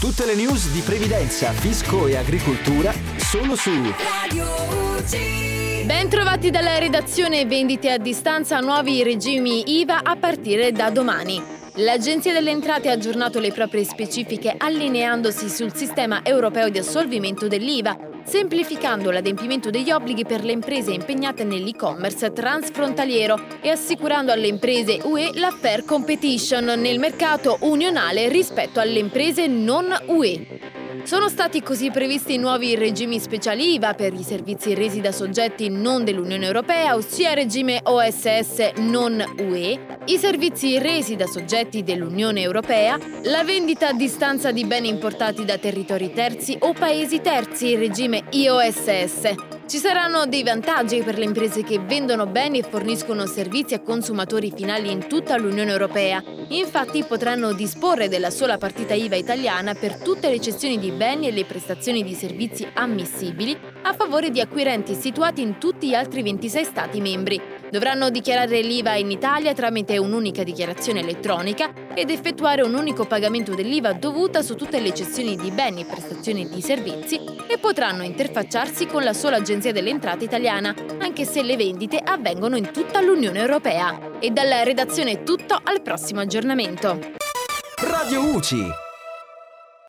Tutte le news di previdenza, fisco e agricoltura solo su Radio UG. Ben trovati dalla redazione Vendite a distanza nuovi regimi IVA a partire da domani. L'Agenzia delle Entrate ha aggiornato le proprie specifiche allineandosi sul sistema europeo di assolvimento dell'IVA, semplificando l'adempimento degli obblighi per le imprese impegnate nell'e-commerce transfrontaliero e assicurando alle imprese UE la fair competition nel mercato unionale rispetto alle imprese non UE. Sono stati così previsti nuovi regimi speciali IVA per i servizi resi da soggetti non dell'Unione Europea, ossia regime OSS non UE, i servizi resi da soggetti dell'Unione Europea, la vendita a distanza di beni importati da territori terzi o paesi terzi, regime IOSS, ci saranno dei vantaggi per le imprese che vendono beni e forniscono servizi a consumatori finali in tutta l'Unione Europea. Infatti potranno disporre della sola partita IVA italiana per tutte le cessioni di beni e le prestazioni di servizi ammissibili a favore di acquirenti situati in tutti gli altri 26 Stati membri. Dovranno dichiarare l'IVA in Italia tramite un'unica dichiarazione elettronica ed effettuare un unico pagamento dell'IVA dovuta su tutte le cessioni di beni e prestazioni di servizi e potranno interfacciarsi con la sola Agenzia delle Entrate italiana, anche se le vendite avvengono in tutta l'Unione Europea. E dalla redazione è tutto, al prossimo aggiornamento. Radio UCI